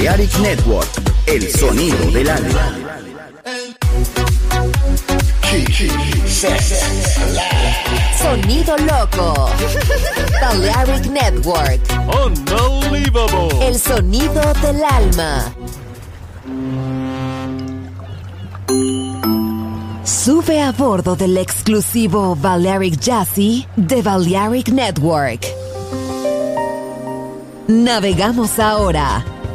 Balearic Network, el sonido del alma. Sonido loco. Balearic Network. Unbelievable. El sonido del alma. Sube a bordo del exclusivo Balearic Jazzy de Balearic Network. Navegamos ahora.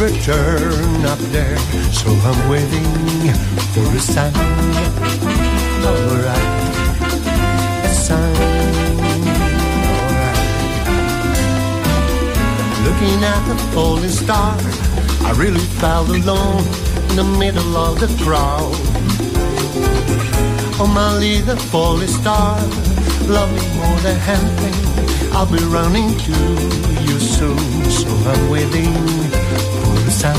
Return up there. So I'm waiting for a sign. Alright, a sign. Alright. Looking at the falling star, I really felt alone in the middle of the crowd. Oh, my little falling star, Love me more than anything. I'll be running to you soon. So I'm waiting for the sun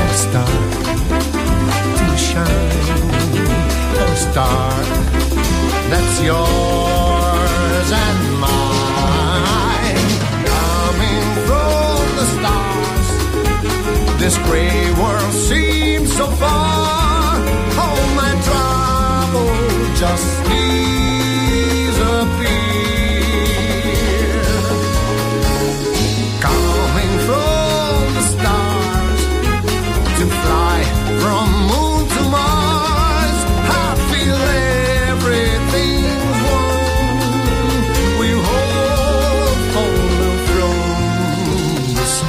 and star to shine. And star that's yours and mine. Coming from the stars, this gray world seems so far. All my trouble just leaves.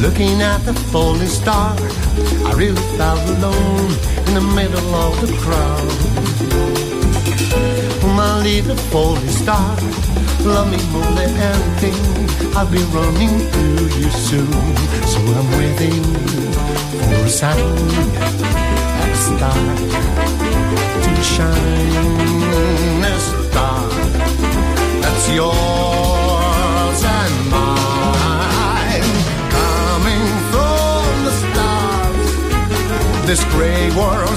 Looking at the falling star, I really felt alone in the middle of the crowd. My little falling star, love me more than anything. I'll be running to you soon, so I'm waiting for a sign at the star to shine. A star that's yours and mine, coming from the stars. This gray world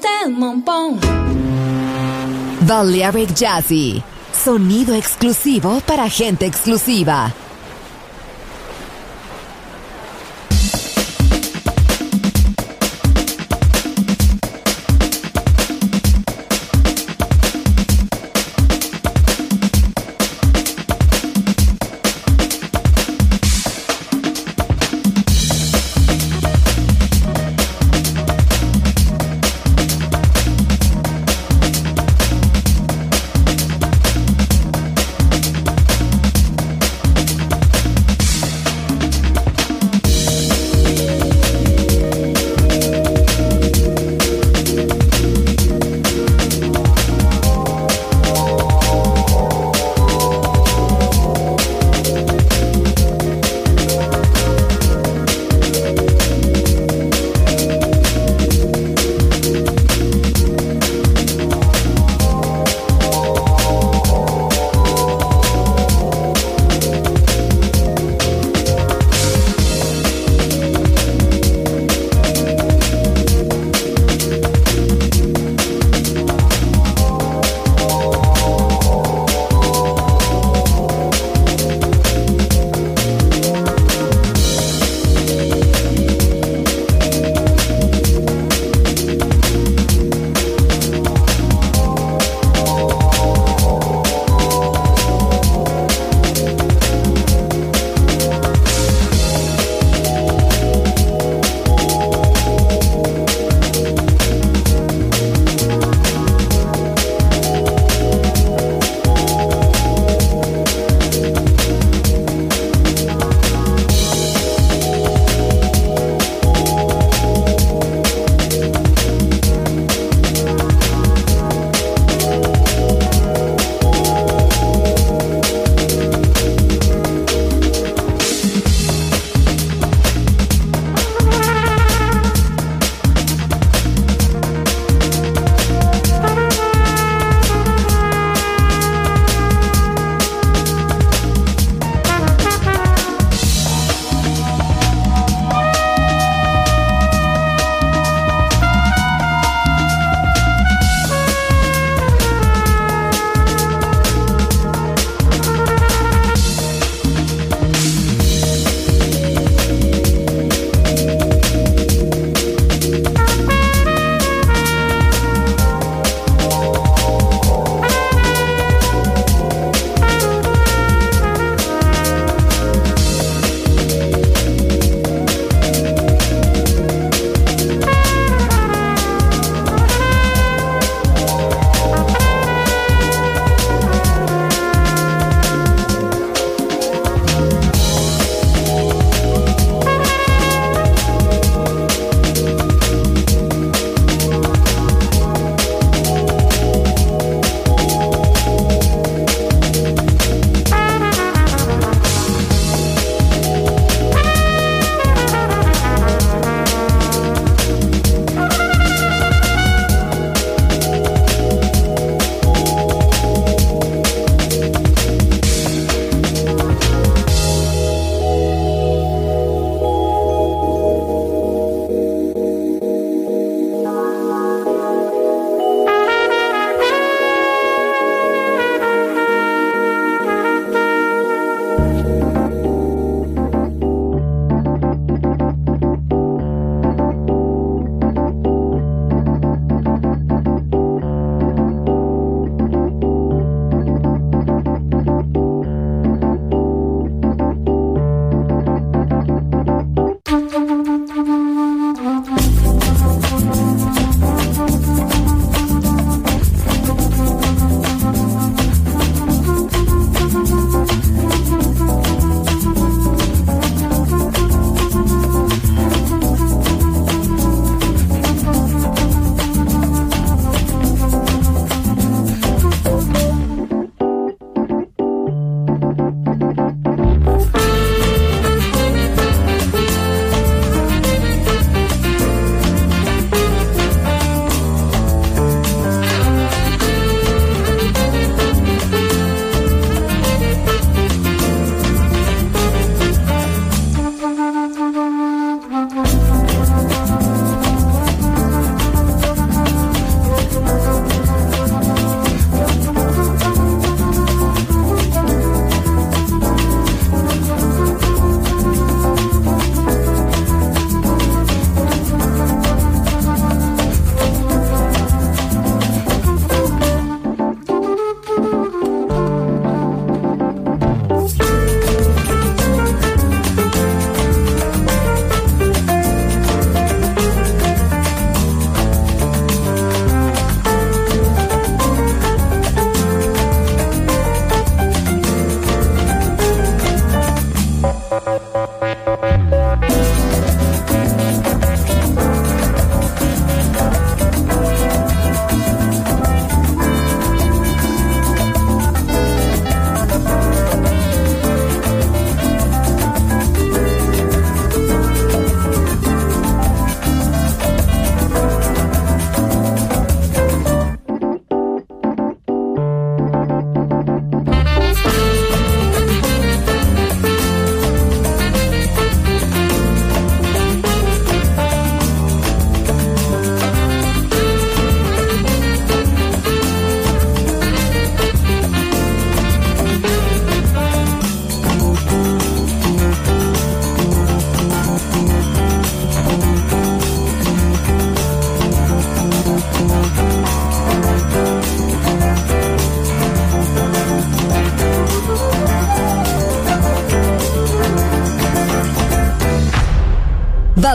Tellement bon. Balearic Jazzy. Sonido exclusivo para gente exclusiva.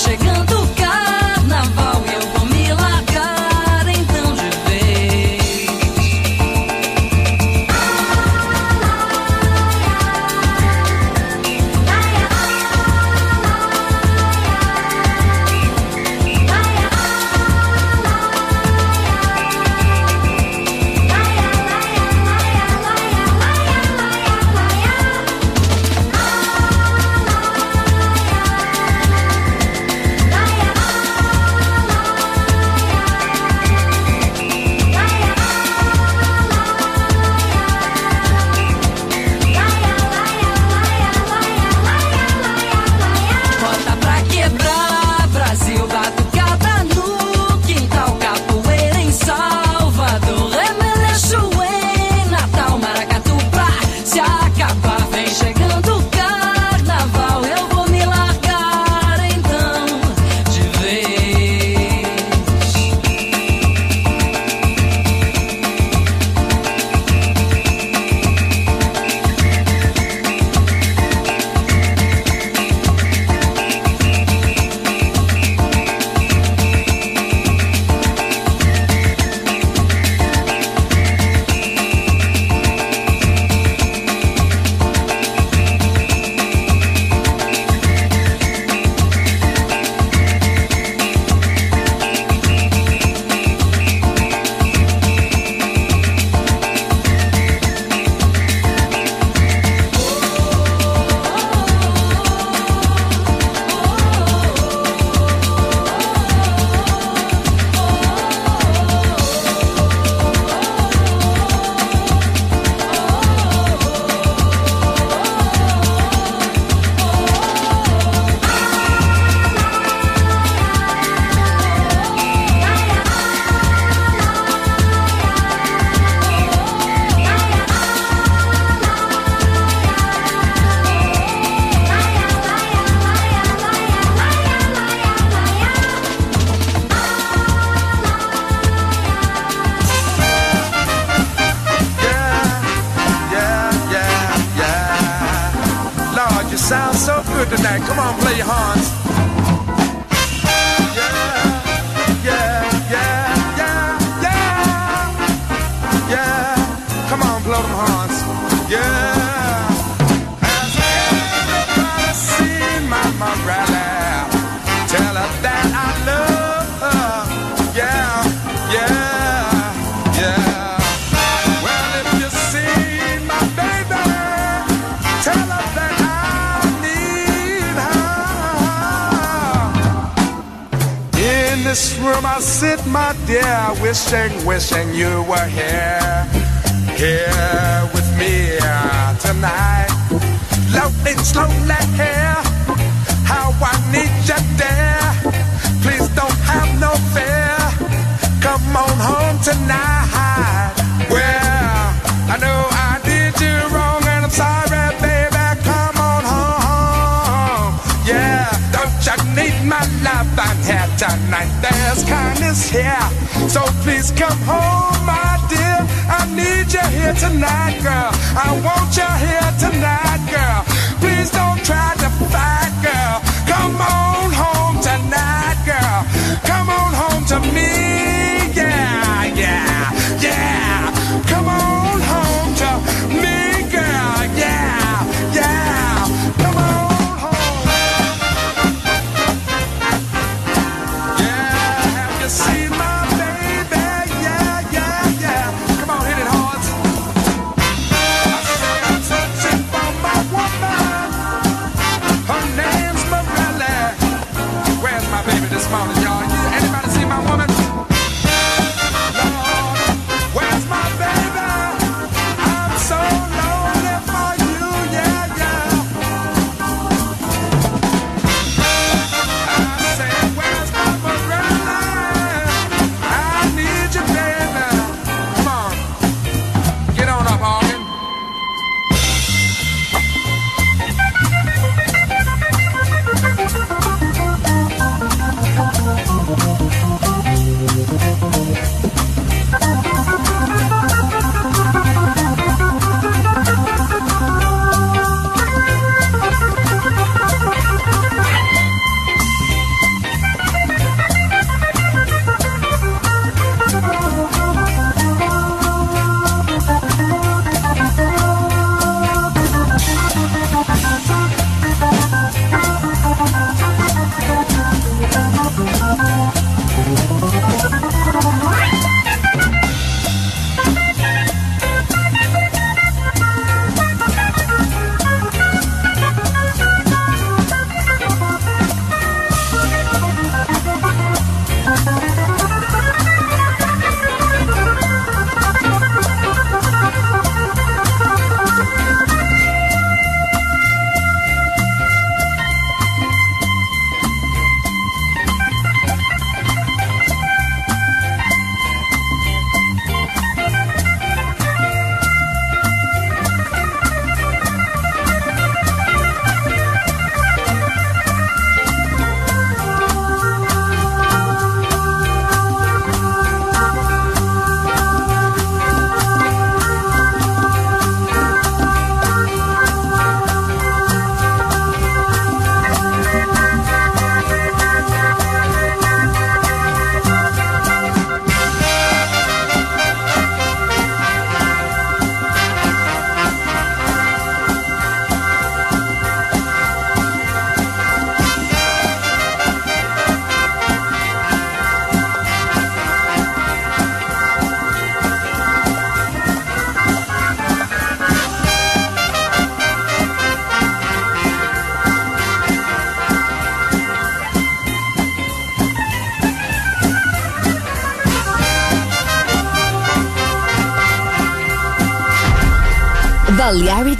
谁更？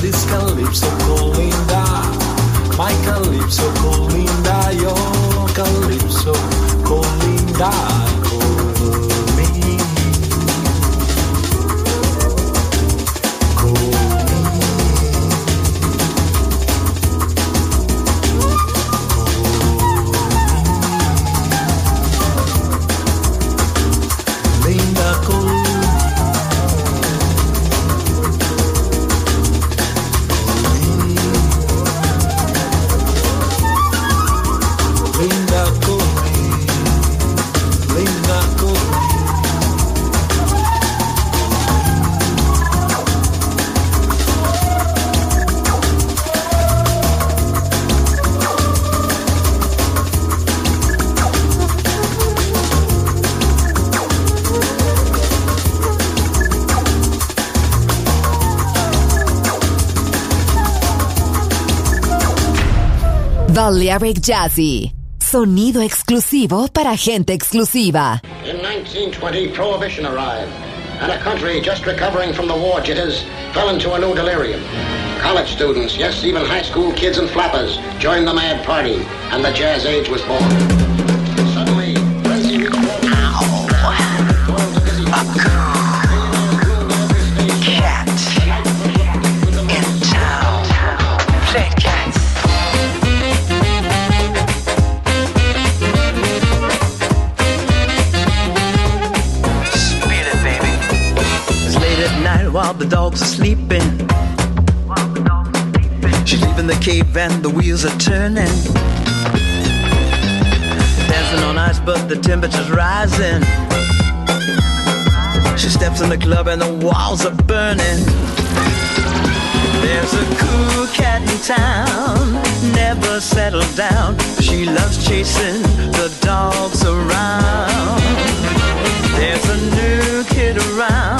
This calypso called Balearic Jazzy. Sonido exclusivo para gente exclusiva. In 1920, Prohibition arrived, and a country just recovering from the war jitters fell into a new delirium. College students, yes, even high school kids and flappers, joined the mad party, and the jazz age was born. But the temperature's rising. She steps in the club and the walls are burning. There's a cool cat in town, never settled down. She loves chasing the dogs around. There's a new kid around,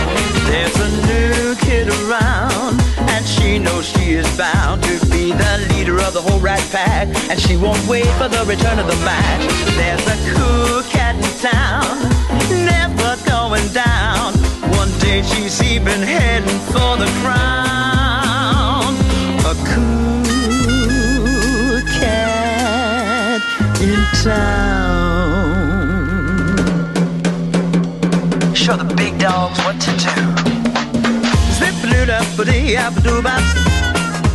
Bound to be the leader of the whole rat pack. And she won't wait for the return of the Mac. There's a cool cat in town, never going down. One day she's even heading for the crown. A cool cat in town. Show the big dogs what to do. Zip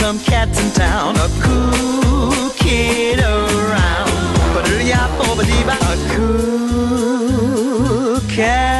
Some cats in town? A cool kid around. But yeah, over the a cool cat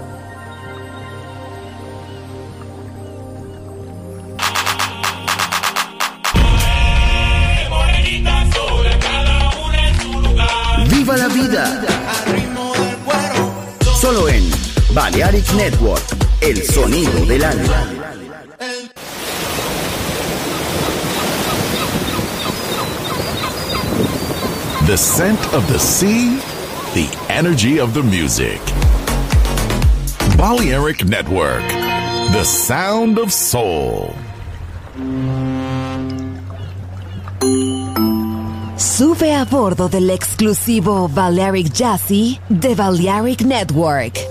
Balearic Network, el sonido del alma. The scent of the sea, the energy of the music. Balearic Network, the sound of soul. Sube a bordo del exclusivo Balearic Jazzy de Balearic Network.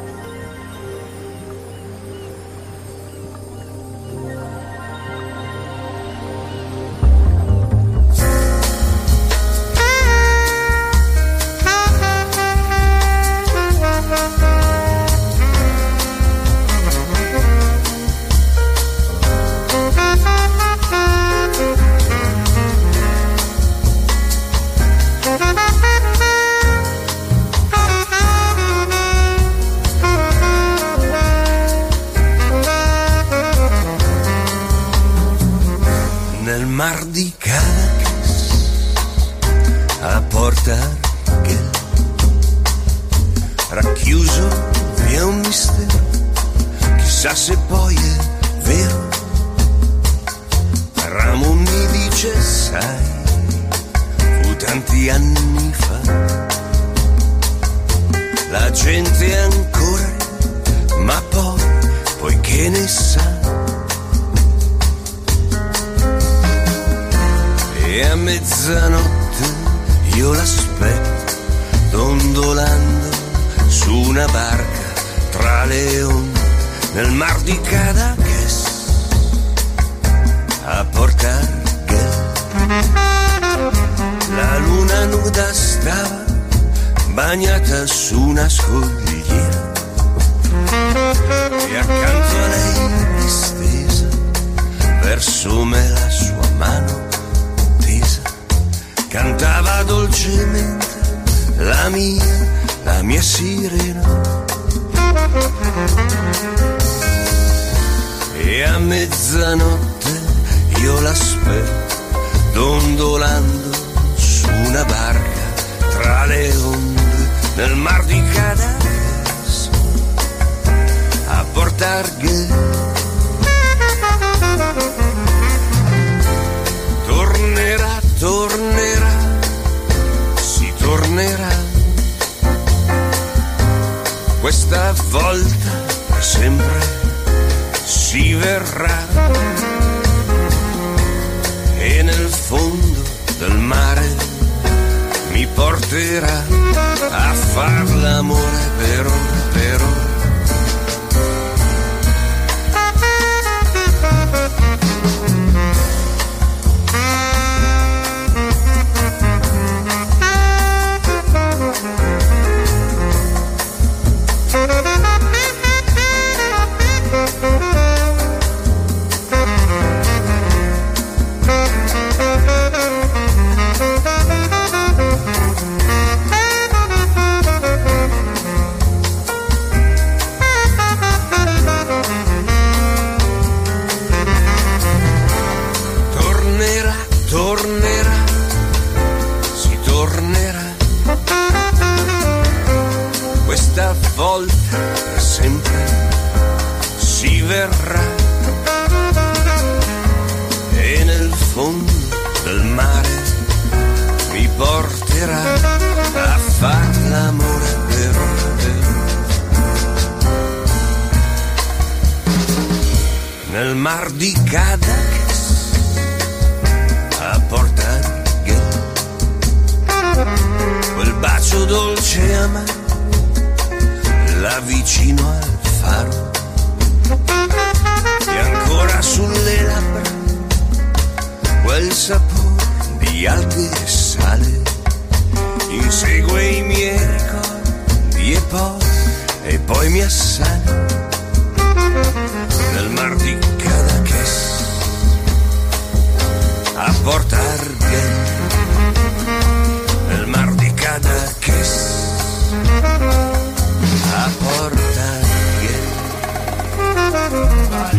Nel mar di Caracas a Porta Argel racchiuso vi è un mistero chissà se poi è vero. Ramon mi dice sai fu tanti anni fa la gente ancora ma poi poi che ne sa E a mezzanotte io l'aspetto dondolando su una barca tra le onde nel mar di Caracas a Porta Argel. La luna nuda stava bagnata su una scogliera e accanto a lei distesa verso me la sua mano cantava dolcemente la mia, la mia sirena. E a mezzanotte io l'aspetto dondolando su una barca tra le onde nel mar di Caracas a Porta Questa volta sempre si verrà. E nel fondo del mare mi porterà a far l'amore per ora, per ora.